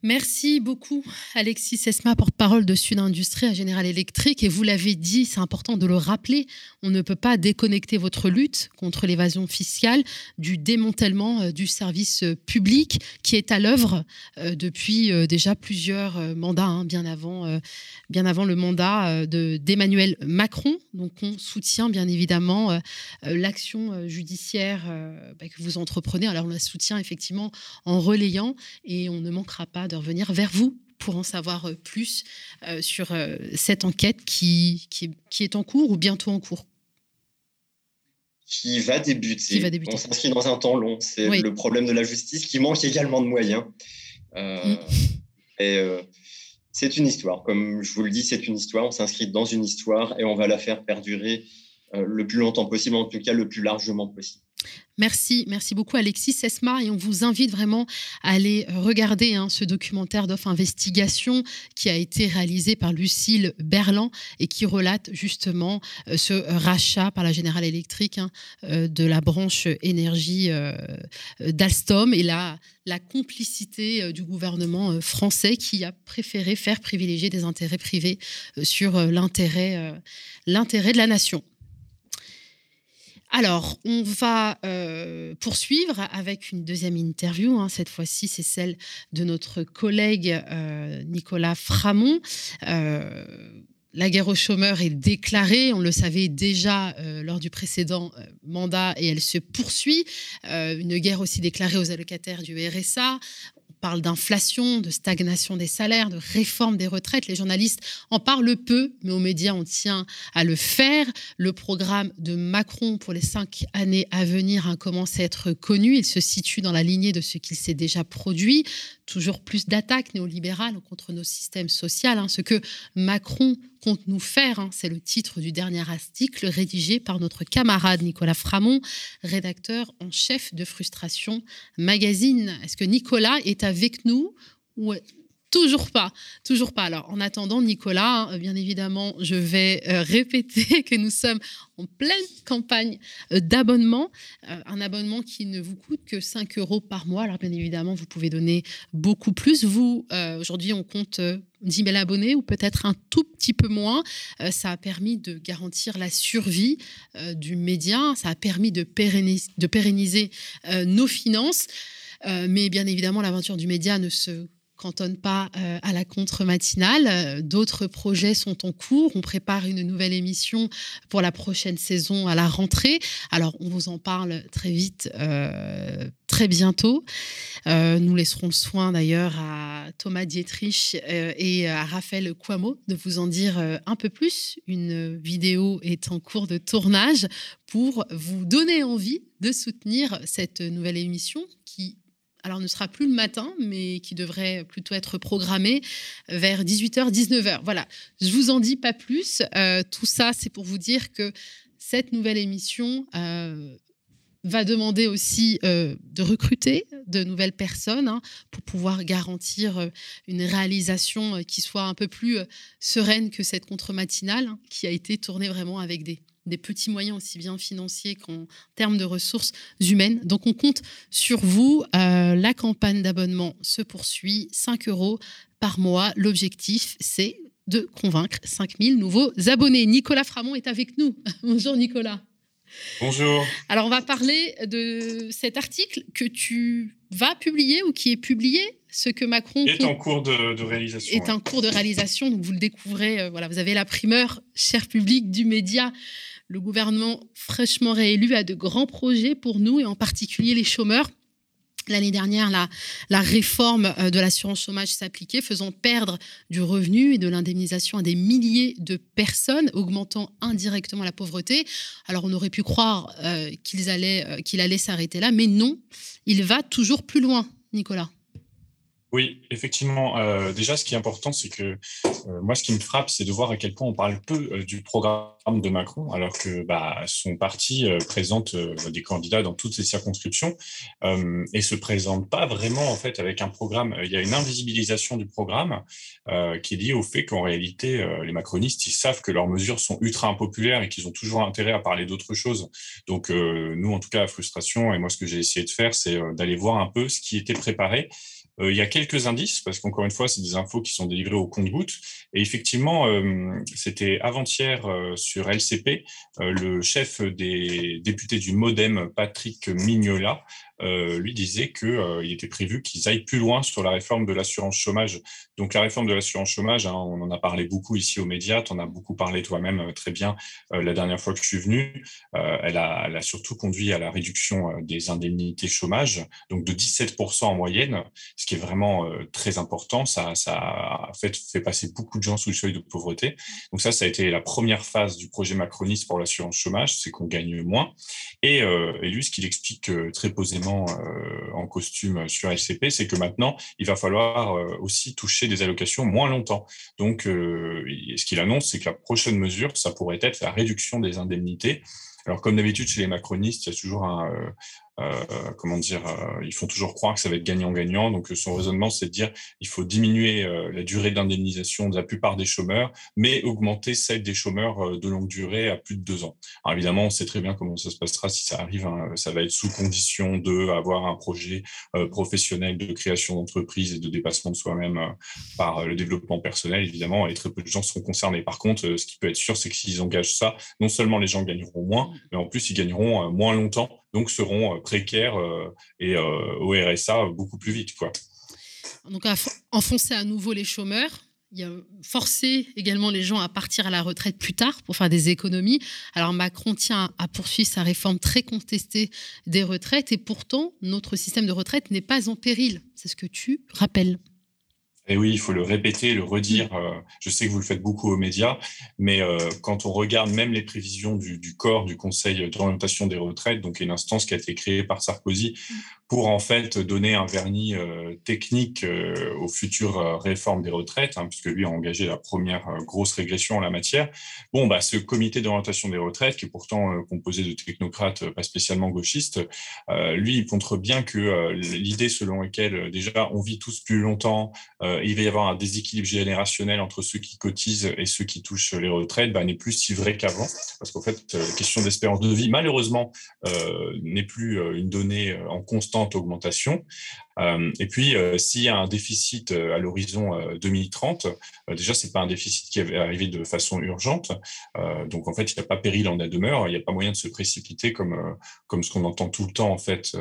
Merci beaucoup, Alexis Esma, porte-parole de Sud Industrie à Général Electric. Et vous l'avez dit, c'est important de le rappeler, on ne peut pas déconnecter votre lutte contre l'évasion fiscale du démantèlement euh, du service euh, public qui est à l'œuvre euh, depuis déjà plusieurs mandats, hein, bien, avant, bien avant le mandat d'Emmanuel Macron. Donc on soutient bien évidemment l'action judiciaire bah, que vous entreprenez. Alors on la soutient effectivement en relayant et on ne manquera pas de revenir vers vous pour en savoir euh, plus euh, sur euh, cette enquête qui, qui, est en cours ou bientôt en cours qui va débuter. On s'inscrit dans un temps long. C'est le problème de la justice qui manque également de moyens. Mm. Et c'est une histoire. Comme je vous le dis, c'est une histoire. On s'inscrit dans une histoire et on va la faire perdurer le plus longtemps possible, en tout cas le plus largement possible. Merci, merci beaucoup Alexis Sesma et on vous invite vraiment à aller regarder hein, ce documentaire d'off investigation qui a été réalisé par Lucille Berland et qui relate justement euh, ce rachat par la Générale Électrique hein, euh, de la branche énergie euh, d'Alstom et la, complicité du gouvernement français qui a préféré faire privilégier des intérêts privés sur l'intérêt de la nation. Alors, on va euh, poursuivre avec une deuxième interview. Hein. Cette fois-ci, c'est celle de notre collègue euh, Nicolas Framont. Euh, la guerre aux chômeurs est déclarée, on le savait déjà lors du précédent mandat et elle se poursuit. une guerre aussi déclarée aux allocataires du RSA parle d'inflation, de stagnation des salaires, de réforme des retraites. Les journalistes en parlent peu, mais aux médias, on tient à le faire. Le programme de Macron pour les cinq années à venir a commencé à être connu. Il se situe dans la lignée de ce qu'il s'est déjà produit. Toujours plus d'attaques néolibérales contre nos systèmes sociaux. Hein. Ce que Macron nous faire, hein, c'est le titre du dernier article rédigé par notre camarade Nicolas Framont, rédacteur en chef de Frustration Magazine. Est-ce que Nicolas est avec nous ou Toujours pas, toujours pas. Alors, en attendant, Nicolas, hein, bien évidemment, je vais euh, répéter que nous sommes en pleine campagne euh, d'abonnement. Euh, un abonnement qui ne vous coûte que 5 euros par mois. Alors, bien évidemment, vous pouvez donner beaucoup plus. Vous, aujourd'hui, on compte 10 000 abonnés ou peut-être un tout petit peu moins. ça a permis de garantir la survie du média. Ça a permis de pérenniser nos finances. mais bien évidemment, l'aventure du média ne se cantonne pas euh, à la contre-matinale. Euh, d'autres projets sont en cours. On prépare une nouvelle émission pour la prochaine saison à la rentrée. Alors, on vous en parle très vite, euh, très bientôt. nous laisserons le soin d'ailleurs à Thomas Dietrich et à Raphaël Quamo de vous en dire un peu plus. Une vidéo est en cours de tournage pour vous donner envie de soutenir cette nouvelle émission qui alors ne sera plus le matin, mais qui devrait plutôt être programmé vers 18h, 19h. Voilà, je vous en dis pas plus. Euh, tout ça, c'est pour vous dire que cette nouvelle émission euh, va demander aussi euh, de recruter de nouvelles personnes hein, pour pouvoir garantir une réalisation qui soit un peu plus sereine que cette contre-matinale hein, qui a été tournée vraiment avec des des petits moyens aussi bien financiers qu'en termes de ressources humaines. Donc on compte sur vous. Euh, la campagne d'abonnement se poursuit, 5 euros par mois. L'objectif, c'est de convaincre 5000 nouveaux abonnés. Nicolas Framont est avec nous. Bonjour Nicolas. Bonjour. Alors on va parler de cet article que tu vas publier ou qui est publié ce que Macron est en cours de, réalisation. Est en cours de réalisation, donc vous le découvrez. Euh, voilà, vous avez la primeur, cher public du média le gouvernement fraîchement réélu a de grands projets pour nous et en particulier les chômeurs. L'année dernière, la, réforme euh, de l'assurance chômage s'appliquait, faisant perdre du revenu et de l'indemnisation à des milliers de personnes, augmentant indirectement la pauvreté. Alors, on aurait pu croire euh, euh, qu'il allait s'arrêter là, mais non, il va toujours plus loin, Nicolas. Oui, effectivement. Euh, déjà, ce qui est important, c'est que euh, moi, ce qui me frappe, c'est de voir à quel point on parle peu euh, du programme de Macron, alors que bah, son parti présente des candidats dans toutes ses circonscriptions et se présente pas vraiment en fait avec un programme. Il y a une invisibilisation du programme qui est liée au fait qu'en réalité, les macronistes, ils savent que leurs mesures sont ultra impopulaires et qu'ils ont toujours intérêt à parler d'autre chose. Donc, nous, en tout cas, la frustration et moi, ce que j'ai essayé de faire, c'est d'aller voir un peu ce qui était préparé il y a quelques indices, parce qu'encore une fois, c'est des infos qui sont délivrées au compte-gouttes. Et effectivement, euh, c'était avant-hier euh, sur LCP, le chef des députés du Modem, Patrick Mignola, euh, lui disait qu'il euh, était prévu qu'ils aillent plus loin sur la réforme de l'assurance chômage. Donc la réforme de l'assurance chômage, hein, on en a parlé beaucoup ici aux médias, tu en as beaucoup parlé toi-même euh, très bien la dernière fois que je suis venu. Elle a, surtout conduit à la réduction des indemnités chômage, donc de 17% en moyenne, ce qui est vraiment très important. Ça, a fait, fait passer beaucoup de gens sous le seuil de pauvreté. Donc ça, ça a été la première phase du projet macroniste pour l'assurance chômage, c'est qu'on gagne moins. Et, et lui, ce qu'il explique très posément, euh, en costume sur LCP, c'est que maintenant, il va falloir euh, aussi toucher des allocations moins longtemps. Donc, euh, ce qu'il annonce, c'est que la prochaine mesure, ça pourrait être la réduction des indemnités. Alors, comme d'habitude, chez les macronistes, il y a toujours un, euh, comment dire, euh, ils font toujours croire que ça va être gagnant-gagnant. Donc son raisonnement, c'est de dire il faut diminuer euh, la durée d'indemnisation de la plupart des chômeurs, mais augmenter celle des chômeurs de longue durée à plus de deux ans. Alors évidemment, on sait très bien comment ça se passera si ça arrive. Hein. Ça va être sous condition de avoir un projet professionnel de création d'entreprise et de dépassement de soi-même par le développement personnel, évidemment, et très peu de gens seront concernés. Par contre, ce qui peut être sûr, c'est que s'ils engagent ça, non seulement les gens gagneront moins, mais en plus, ils gagneront moins longtemps donc seront euh, précaires euh, et euh, au RSA beaucoup plus vite. Quoi. Donc enfoncer à nouveau les chômeurs, il y également les gens à partir à la retraite plus tard pour faire des économies. Alors Macron tient à poursuivre sa réforme très contestée des retraites et pourtant notre système de retraite n'est pas en péril. C'est ce que tu rappelles. Et oui, il faut le répéter, le redire. Mm. Euh, je sais que vous le faites beaucoup aux médias, mais euh, quand on regarde même les prévisions du, corps du Conseil d'orientation des retraites, donc une instance qui a été créée par Sarkozy pour en fait donner un vernis euh, technique euh, aux futures euh, réformes des retraites, hein, puisque lui a engagé la première grosse régression en la matière. Bon, bah, ce comité d'orientation des retraites, qui est pourtant composé de technocrates pas spécialement gauchistes, lui, il montre bien que l'idée selon laquelle déjà on vit tous plus longtemps, il va y avoir un déséquilibre générationnel entre ceux qui cotisent et ceux qui touchent les retraites, bah, n'est plus si vrai qu'avant, parce qu'en fait, la question d'espérance de vie, malheureusement, n'est plus une donnée en constante augmentation. Euh, et puis, euh, s'il y a un déficit euh, à l'horizon 2030, déjà, c'est pas un déficit qui va arriver de façon urgente. donc, en fait, il n'y a pas péril en la demeure. Il n'y a pas moyen de se précipiter comme, comme ce qu'on entend tout le temps, en fait,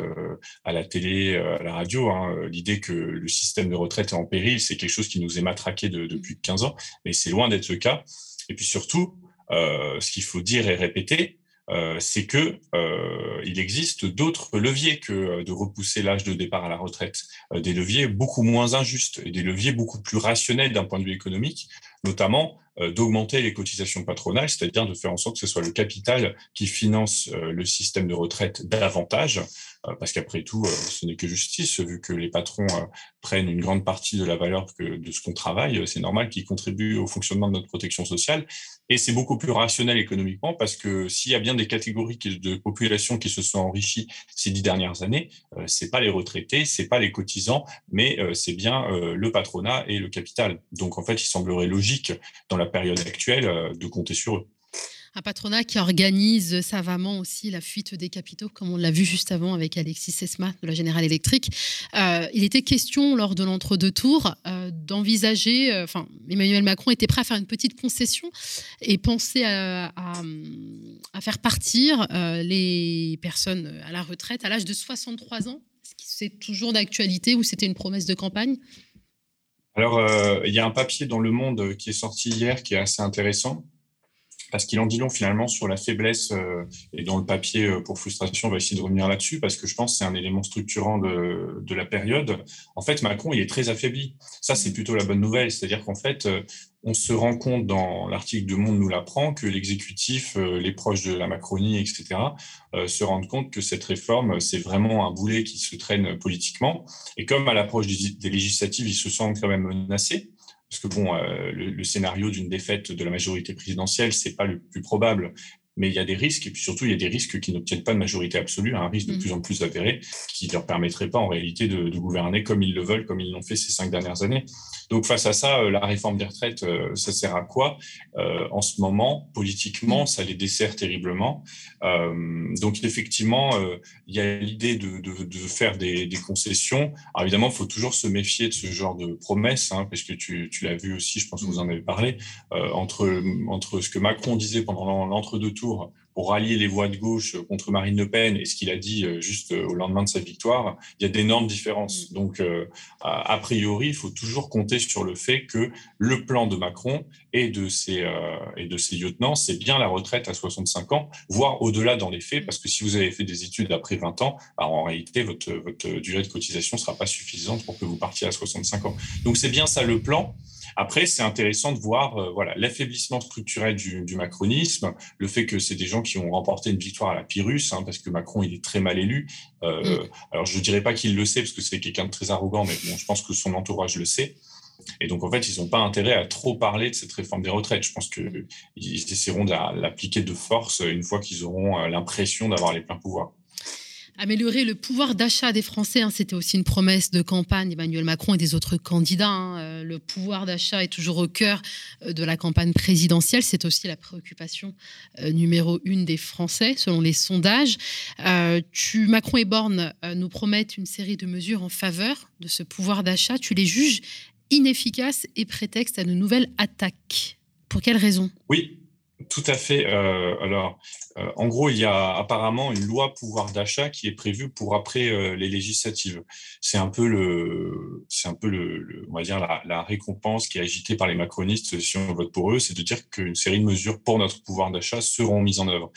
à la télé, à la radio. Hein. L'idée que le système de retraite est en péril, c'est quelque chose qui nous est matraqué de, depuis 15 ans, mais c'est loin d'être le cas. Et puis surtout, ce qu'il faut dire et répéter, euh, c'est que euh, il existe d'autres leviers que euh, de repousser l'âge de départ à la retraite, des leviers beaucoup moins injustes et des leviers beaucoup plus rationnels d'un point de vue économique, notamment d'augmenter les cotisations patronales, c'est-à-dire de faire en sorte que ce soit le capital qui finance le système de retraite davantage, parce qu'après tout, ce n'est que justice, vu que les patrons prennent une grande partie de la valeur de ce qu'on travaille, c'est normal qu'ils contribuent au fonctionnement de notre protection sociale, et c'est beaucoup plus rationnel économiquement parce que s'il y a bien des catégories de population qui se sont enrichies ces dix dernières années, euh, c'est pas les retraités, c'est pas les cotisants, mais euh, c'est bien euh, le patronat et le capital. Donc en fait, il semblerait logique dans la période actuelle de compter sur eux un patronat qui organise savamment aussi la fuite des capitaux, comme on l'a vu juste avant avec Alexis Sesma de la Générale Électrique. Euh, il était question lors de l'entre-deux tours euh, d'envisager, euh, enfin, Emmanuel Macron était prêt à faire une petite concession et penser à, à faire partir les personnes à la retraite à l'âge de 63 ans. Est-ce que c'est toujours d'actualité ou c'était une promesse de campagne? Alors, il y a un papier dans Le Monde qui est sorti hier qui est assez intéressant, parce qu'il en dit long finalement sur la faiblesse, euh, et dans le papier euh, pour frustration, on va essayer de revenir là-dessus, parce que je pense que c'est un élément structurant de, de, la période. En fait, Macron, il est très affaibli. Ça, c'est plutôt la bonne nouvelle, c'est-à-dire qu'en fait, euh, on se rend compte dans l'article de Monde nous l'apprend que l'exécutif, les proches de la Macronie, etc., se rendent compte que cette réforme, c'est vraiment un boulet qui se traîne politiquement. Et comme à l'approche des législatives, ils se sentent quand même menacés, parce que bon, euh, le, scénario d'une défaite de la majorité présidentielle, c'est pas le plus probable, mais il y a des risques, et puis surtout, il y a des risques qui n'obtiennent pas de majorité absolue, un risque de mm. plus en plus avéré, qui ne leur permettrait pas en réalité de, gouverner comme ils le veulent, comme ils l'ont fait ces cinq dernières années. Donc face à ça, euh, la réforme des retraites, euh, ça sert à quoi? Euh, En ce moment, politiquement, mm. ça les dessert terriblement. donc effectivement, il y a l'idée de, faire des, concessions. Alors évidemment, il faut toujours se méfier de ce genre de promesses, hein, parce que tu, tu l'as vu aussi, je pense que vous en avez parlé, entre, entre ce que Macron disait pendant l'entre-deux pour rallier les voix de gauche contre Marine Le Pen et ce qu'il a dit euh, juste euh, au lendemain de sa victoire, il y a d'énormes différences. Mm. Donc, euh, a priori, il faut toujours compter sur le fait que le plan de Macron et de ses, et de ses lieutenants, c'est bien la retraite à 65 ans, voire au-delà dans les faits, parce que si vous avez fait des études après 20 ans, bah, en réalité, votre, votre durée de cotisation ne sera pas suffisante pour que vous partiez à 65 ans. Donc, c'est bien ça le plan. Après, c'est intéressant de voir euh, voilà l'affaiblissement structurel du, macronisme, le fait que c'est des gens qui ont remporté une victoire à la Pyrrhus, hein, parce que Macron il est très mal élu. Euh, mm. Alors je ne dirais pas qu'il le sait, parce que c'est quelqu'un de très arrogant, mais bon, je pense que son entourage le sait. Et donc, en fait, ils n'ont pas intérêt à trop parler de cette réforme des retraites. Je pense qu'ils essaieront de l'appliquer de force une fois qu'ils auront euh, l'impression d'avoir les pleins pouvoirs. Améliorer le pouvoir d'achat des Français, hein, c'était aussi une promesse de campagne d'Emmanuel Macron et des autres candidats. Hein. Euh, le pouvoir d'achat est toujours au cœur euh, de la campagne présidentielle. C'est aussi la préoccupation euh, numéro une des Français, selon les sondages. tu, Macron et Borne nous promettent une série de mesures en faveur de ce pouvoir d'achat. Tu les juges inefficaces et prétexte à de nouvelles attaques. Pour quelles raisons Oui, tout à fait. Euh, alors, euh, en gros, il y a apparemment une loi pouvoir d'achat qui est prévue pour après euh, les législatives. C'est un peu le, c'est un peu le, on va dire la, la, récompense qui est agitée par les macronistes si on vote pour eux, c'est de dire qu'une série de mesures pour notre pouvoir d'achat seront mises en œuvre.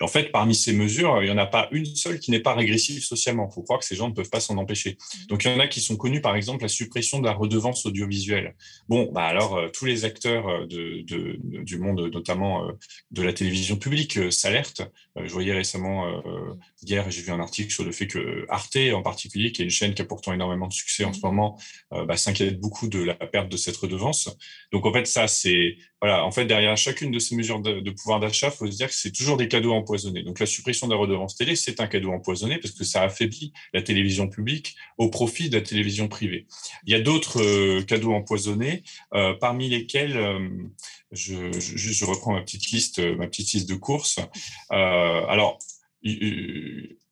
Et en fait, parmi ces mesures, il n'y en a pas une seule qui n'est pas régressive socialement. Il faut croire que ces gens ne peuvent pas s'en empêcher. Mmh. Donc, il y en a qui sont connus, par exemple, la suppression de la redevance audiovisuelle. Bon, bah alors, tous les acteurs de, de, du monde, notamment de la télévision publique s'alerte. je voyais récemment, hier, j'ai vu un article sur le fait que Arte, en particulier, qui est une chaîne qui a pourtant énormément de succès en ce moment, bah, s'inquiète beaucoup de la perte de cette redevance. Donc, en fait, ça, c'est voilà, en fait, derrière chacune de ces mesures de, pouvoir d'achat, il faut se dire que c'est toujours des cadeaux empoisonnés. Donc, la suppression de la redevance télé, c'est un cadeau empoisonné parce que ça affaiblit la télévision publique au profit de la télévision privée. Il y a d'autres euh, cadeaux empoisonnés, euh, parmi lesquels, euh, je, je, je, reprends ma petite liste, ma petite liste de courses. alors,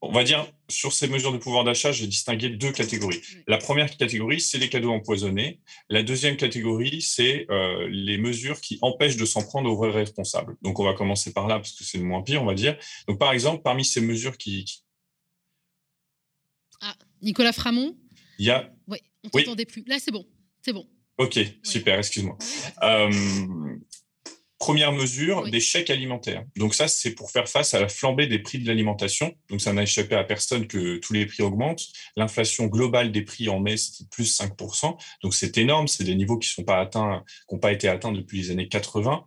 on va dire, sur ces mesures de pouvoir d'achat, j'ai distingué deux catégories. La première catégorie, c'est les cadeaux empoisonnés. La deuxième catégorie, c'est euh, les mesures qui empêchent de s'en prendre aux vrais responsables. Donc, on va commencer par là parce que c'est le moins pire, on va dire. Donc, par exemple, parmi ces mesures qui. Ah, Nicolas Framont? Il y a. Oui, on ne t'entendait plus. Là, c'est bon. C'est bon. Ok, super, excuse-moi. Euh, Première mesure, des chèques alimentaires. Donc ça, c'est pour faire face à la flambée des prix de l'alimentation. Donc ça n'a échappé à personne que tous les prix augmentent. L'inflation globale des prix en mai, c'était plus 5%. Donc c'est énorme. C'est des niveaux qui sont pas atteints, qui n'ont pas été atteints depuis les années 80.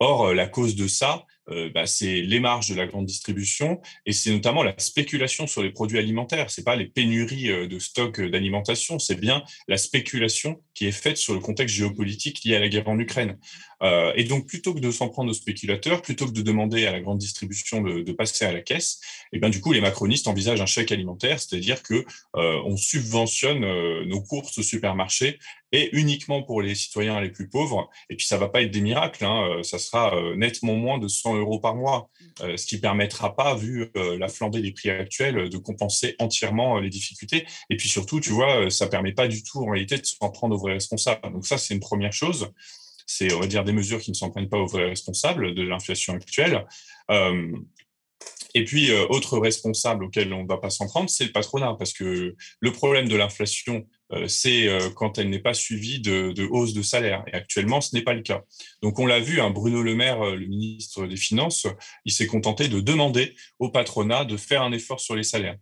Or, euh, la cause de ça, euh, bah, c'est les marges de la grande distribution et c'est notamment la spéculation sur les produits alimentaires. C'est pas les pénuries euh, de stocks d'alimentation, c'est bien la spéculation qui est faite sur le contexte géopolitique lié à la guerre en Ukraine. Euh, et donc, plutôt que de s'en prendre aux spéculateurs, plutôt que de demander à la grande distribution de, passer à la caisse, et eh ben du coup, les macronistes envisagent un chèque alimentaire, c'est-à-dire que euh, on subventionne euh, nos courses au supermarché et uniquement pour les citoyens les plus pauvres. Et puis, ça va pas être des miracles, hein, ça sera nettement moins de 100 euros par mois, ce qui permettra pas, vu la flambée des prix actuels, de compenser entièrement les difficultés. Et puis surtout, tu vois, ça permet pas du tout en réalité de s'en prendre aux vrais responsables. Donc ça, c'est une première chose c'est, on va dire, des mesures qui ne s'en prennent pas aux vrais responsables de l'inflation actuelle. Euh, et puis, euh, autre responsable auquel on ne va pas s'en prendre, c'est le patronat, parce que le problème de l'inflation, euh, c'est quand elle n'est pas suivie de, hausse de salaire. Et actuellement, ce n'est pas le cas. Donc, on l'a vu, hein, Bruno Le Maire, le ministre des Finances, il s'est contenté de demander au patronat de faire un effort sur les salaires.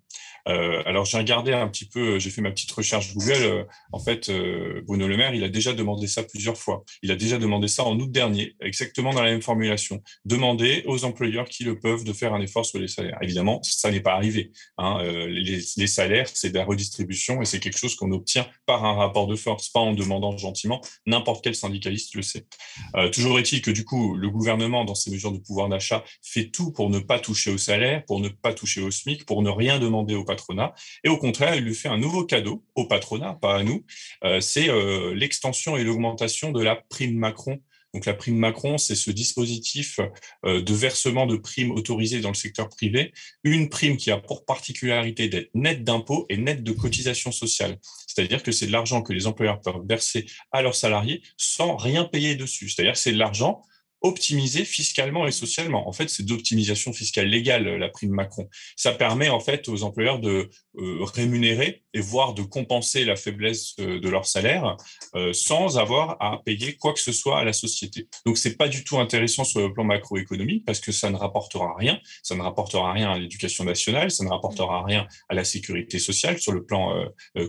Euh, alors j'ai regardé un petit peu, j'ai fait ma petite recherche Google. Euh, en fait, euh, Bruno Le Maire, il a déjà demandé ça plusieurs fois. Il a déjà demandé ça en août dernier, exactement dans la même formulation. Demander aux employeurs qui le peuvent de faire un effort sur les salaires. Évidemment, ça n'est pas arrivé. Hein. Les, salaires, c'est de la redistribution et c'est quelque chose qu'on obtient par un rapport de force, pas en demandant gentiment. N'importe quel syndicaliste le sait. toujours est-il que du coup, le gouvernement, dans ses mesures de pouvoir d'achat, fait tout pour ne pas toucher au salaire, pour ne pas toucher au SMIC, pour ne rien demander aux Et au contraire, il lui fait un nouveau cadeau au patronat, pas à nous. Euh, c'est euh, l'extension et l'augmentation de la prime Macron. Donc la prime Macron, c'est ce dispositif euh, de versement de primes autorisées dans le secteur privé, une prime qui a pour particularité d'être nette d'impôts et nette de cotisations sociales. C'est-à-dire que c'est de l'argent que les employeurs peuvent verser à leurs salariés sans rien payer dessus. C'est-à-dire que c'est de l'argent optimiser fiscalement et socialement. En fait, c'est d'optimisation fiscale légale, la prime Macron. Ça permet en fait aux employeurs de euh, rémunérer et voire de compenser la faiblesse euh, de leur salaire euh, sans avoir à payer quoi que ce soit à la société. Donc, c'est pas du tout intéressant sur le plan macroéconomique parce que ça ne rapportera rien. Ça ne rapportera rien à l'éducation nationale, ça ne rapportera rien à la sécurité sociale sur le plan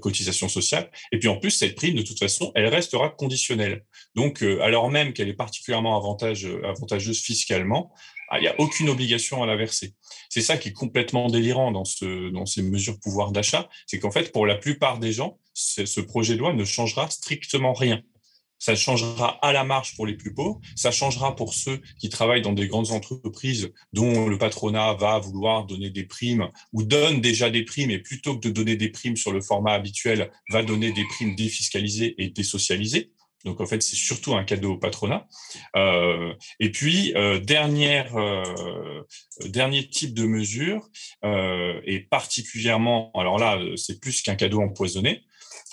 cotisation sociale. Et puis en plus, cette prime, de toute façon, elle restera conditionnelle. Donc, alors même qu'elle est particulièrement avantageuse avantageuse fiscalement, ah, il n'y a aucune obligation à la verser. C'est ça qui est complètement délirant dans ces mesures pouvoir d'achat, c'est qu'en fait, pour la plupart des gens, ce projet de loi ne changera strictement rien. Ça changera à la marge pour les plus pauvres, ça changera pour ceux qui travaillent dans des grandes entreprises dont le patronat va vouloir donner des primes ou donne déjà des primes et plutôt que de donner des primes sur le format habituel, va donner des primes défiscalisées et désocialisées. Donc en fait, c'est surtout un cadeau au patronat. Euh, et puis euh, euh, dernier type de mesure, et particulièrement, alors là, c'est plus qu'un cadeau empoisonné,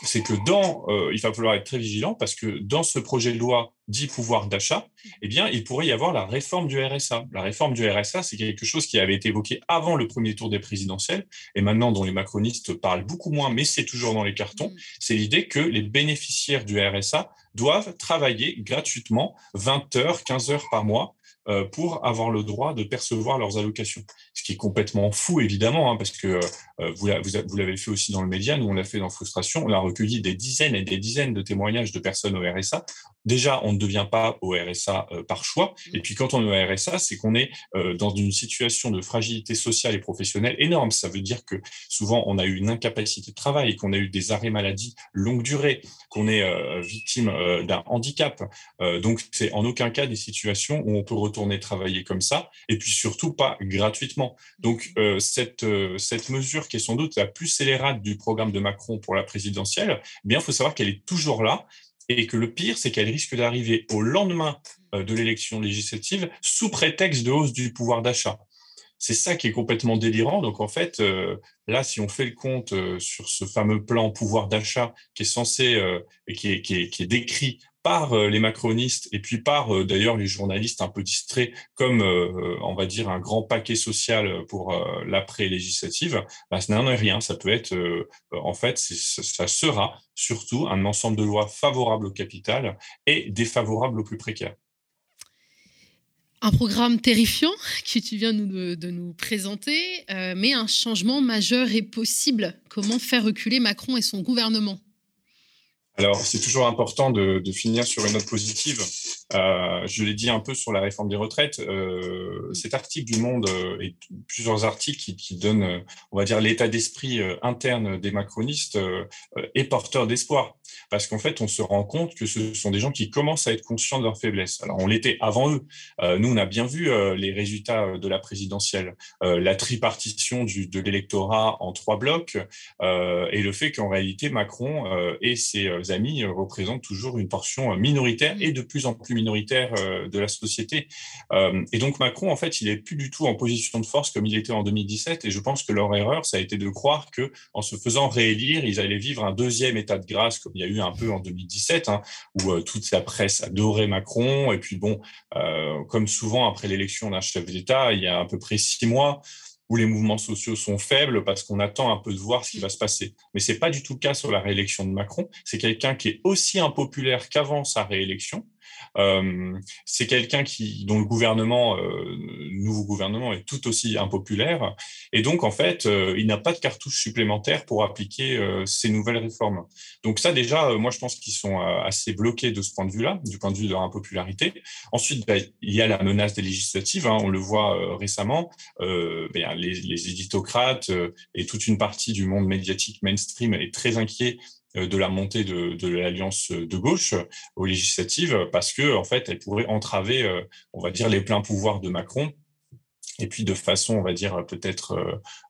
c'est que dans, il va falloir être très vigilant parce que dans ce projet de loi dit pouvoir d'achat, eh bien, il pourrait y avoir la réforme du RSA. La réforme du RSA, c'est quelque chose qui avait été évoqué avant le premier tour des présidentielles et maintenant dont les macronistes parlent beaucoup moins, mais c'est toujours dans les cartons. Mm. C'est l'idée que les bénéficiaires du RSA doivent travailler gratuitement 20 heures, 15 heures par mois euh, pour avoir le droit de percevoir leurs allocations. Ce qui est complètement fou, évidemment, hein, parce que euh, vous, vous l'avez fait aussi dans le média, nous on l'a fait dans Frustration, on a recueilli des dizaines et des dizaines de témoignages de personnes au RSA déjà, on ne devient pas au RSA euh, par choix. Et puis, quand on est au RSA, c'est qu'on est euh, dans une situation de fragilité sociale et professionnelle énorme. Ça veut dire que souvent, on a eu une incapacité de travail, qu'on a eu des arrêts maladie longue durée, qu'on est euh, victime d'un handicap. donc, c'est en aucun cas des situations où on peut retourner travailler comme ça, et puis surtout pas gratuitement. Donc, cette, cette mesure qui est sans doute la plus scélérate du programme de Macron pour la présidentielle, eh bien, il faut savoir qu'elle est toujours là et que le pire, c'est qu'elle risque d'arriver au lendemain euh, de l'élection législative sous prétexte de hausse du pouvoir d'achat. C'est ça qui est complètement délirant. Donc en fait, euh, là, si on fait le compte euh, sur ce fameux plan pouvoir d'achat qui est censé et qui est, décrit par les macronistes et puis par d'ailleurs les journalistes un peu distraits comme on va dire un grand paquet social pour l'après législative, bah, ce n'est rien. Ça peut être en fait ça sera surtout un ensemble de lois favorables au capital et défavorables aux plus précaires. Un programme terrifiant que tu viens de, nous présenter, euh, mais un changement majeur est possible. Comment faire reculer Macron et son gouvernement? Alors, c'est toujours important de, finir sur une note positive. Euh, je l'ai dit un peu sur la réforme des retraites. Euh, cet article du Monde et plusieurs articles qui, qui donnent, on va dire, l'état d'esprit interne des macronistes est porteur d'espoir parce qu'en fait, on se rend compte que ce sont des gens qui commencent à être conscients de leurs faiblesses. Alors, on l'était avant eux. Euh, nous, on a bien vu euh, les résultats euh, de la présidentielle, la tripartition de l'électorat en trois blocs, et le fait qu'en réalité, Macron et ses amis représentent toujours une portion minoritaire et de plus en plus minoritaire de la société. et donc, Macron, en fait, il n'est plus du tout en position de force comme il était en 2017. Et je pense que leur erreur, ça a été de croire que en se faisant réélire, ils allaient vivre un deuxième état de grâce il y a eu un peu en 2017, hein, où euh, toute la presse adorait Macron. Et puis bon, euh, comme souvent après l'élection d'un chef d'État, il y a à peu près six mois où les mouvements sociaux sont faibles parce qu'on attend un peu de voir ce qui va se passer. Mais c'est pas du tout le cas sur la réélection de Macron. C'est quelqu'un qui est aussi impopulaire qu'avant sa réélection. Euh, c'est quelqu'un dont le gouvernement, euh, nouveau gouvernement, est tout aussi impopulaire. Et donc, en fait, euh, il n'a pas de cartouche supplémentaire pour appliquer ces nouvelles réformes. Donc ça, déjà, moi, je pense qu'ils sont assez bloqués de ce point de vue-là, du point de vue de leur impopularité. Ensuite, bah, il y a la menace des législatives. Hein, on le voit récemment. Ben, les, éditocrates et toute une partie du monde médiatique mainstream est très inquiet de la montée de, l'alliance de gauche aux législatives parce que en fait elle pourrait entraver euh, on va dire les pleins pouvoirs de Macron. Et puis de façon on va dire peut-être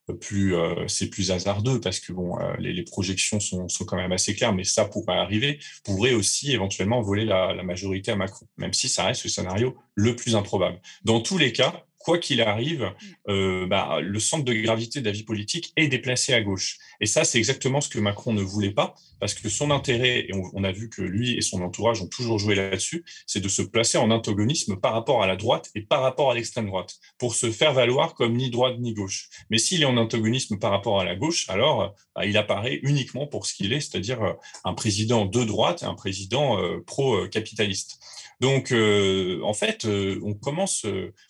euh, plus c'est plus hasardeux parce que bon les, projections sont, quand même assez claires mais ça pourrait arriver pourrait aussi éventuellement voler la, la majorité à Macron même si ça reste le scénario le plus improbable. Dans tous les cas quoi qu'il arrive, mm. euh, bah, le centre de gravité de la vie politique est déplacé à gauche. Et ça, c'est exactement ce que Macron ne voulait pas, parce que son intérêt, et on, a vu que lui et son entourage ont toujours joué là-dessus, c'est de se placer en antagonisme par rapport à la droite et par rapport à l'extrême droite, pour se faire valoir comme ni droite ni gauche. Mais s'il est en antagonisme par rapport à la gauche, alors bah, il apparaît uniquement pour ce qu'il est, c'est-à-dire euh, un président de droite, un président euh, pro-capitaliste. Donc, euh, en fait, on commence,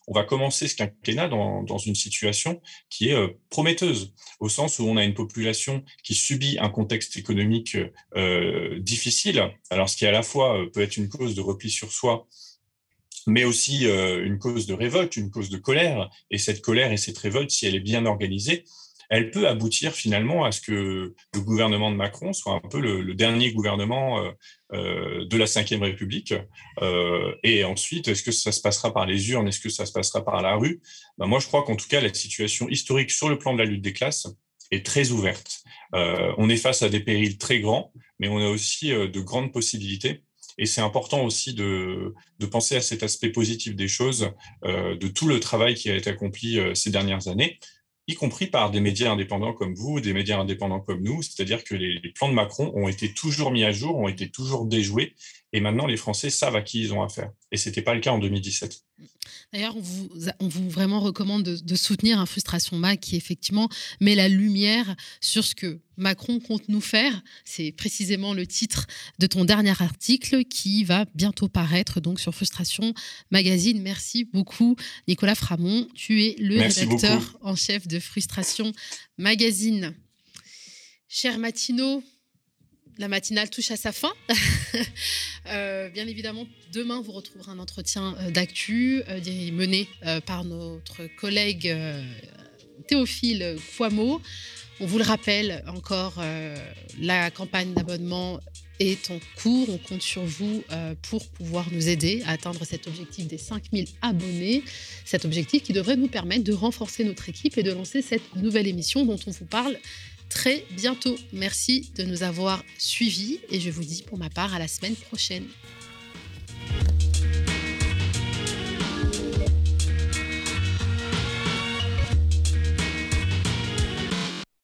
on va commencer ce quinquennat dans, dans une situation qui est prometteuse, au sens où on a une population qui subit un contexte économique difficile. Alors, ce qui à la fois peut être une cause de repli sur soi, mais aussi une cause de révolte, une cause de colère. Et cette colère et cette révolte, si elle est bien organisée, elle peut aboutir finalement à ce que le gouvernement de Macron soit un peu le, dernier gouvernement euh, euh, de la Ve République. Euh, et ensuite, est-ce que ça se passera par les urnes? Est-ce que ça se passera par la rue? Ben Moi, je crois qu'en tout cas, la situation historique sur le plan de la lutte des classes est très ouverte. on est face à des périls très grands, mais on a aussi de grandes possibilités. Et c'est important aussi de, de, penser à cet aspect positif des choses, de tout le travail qui a été accompli ces dernières années y compris par des médias indépendants comme vous, des médias indépendants comme nous. C'est-à-dire que les, plans de Macron ont été toujours mis à jour, ont été toujours déjoués, et maintenant les Français savent à qui ils ont affaire. Et ce n'était pas le cas en 2017. D'ailleurs, on vous, on vous vraiment recommande de, soutenir un Frustration Mac qui effectivement met la lumière sur ce que Macron compte nous faire. C'est précisément le titre de ton dernier article qui va bientôt paraître donc sur Frustration Magazine. Merci beaucoup, Nicolas Framont. Tu es le rédacteur en chef de Frustration Magazine. Cher Matino, la matinale touche à sa fin. bien évidemment, demain, vous retrouverez un entretien d'actu mené par notre collègue Théophile Quamo. On vous le rappelle encore, la campagne d'abonnement est en cours. On compte sur vous euh, pour pouvoir nous aider à atteindre cet objectif des 5000 abonnés. Cet objectif qui devrait nous permettre de renforcer notre équipe et de lancer cette nouvelle émission dont on vous parle très bientôt. Merci de nous avoir suivis et je vous dis pour ma part à la semaine prochaine.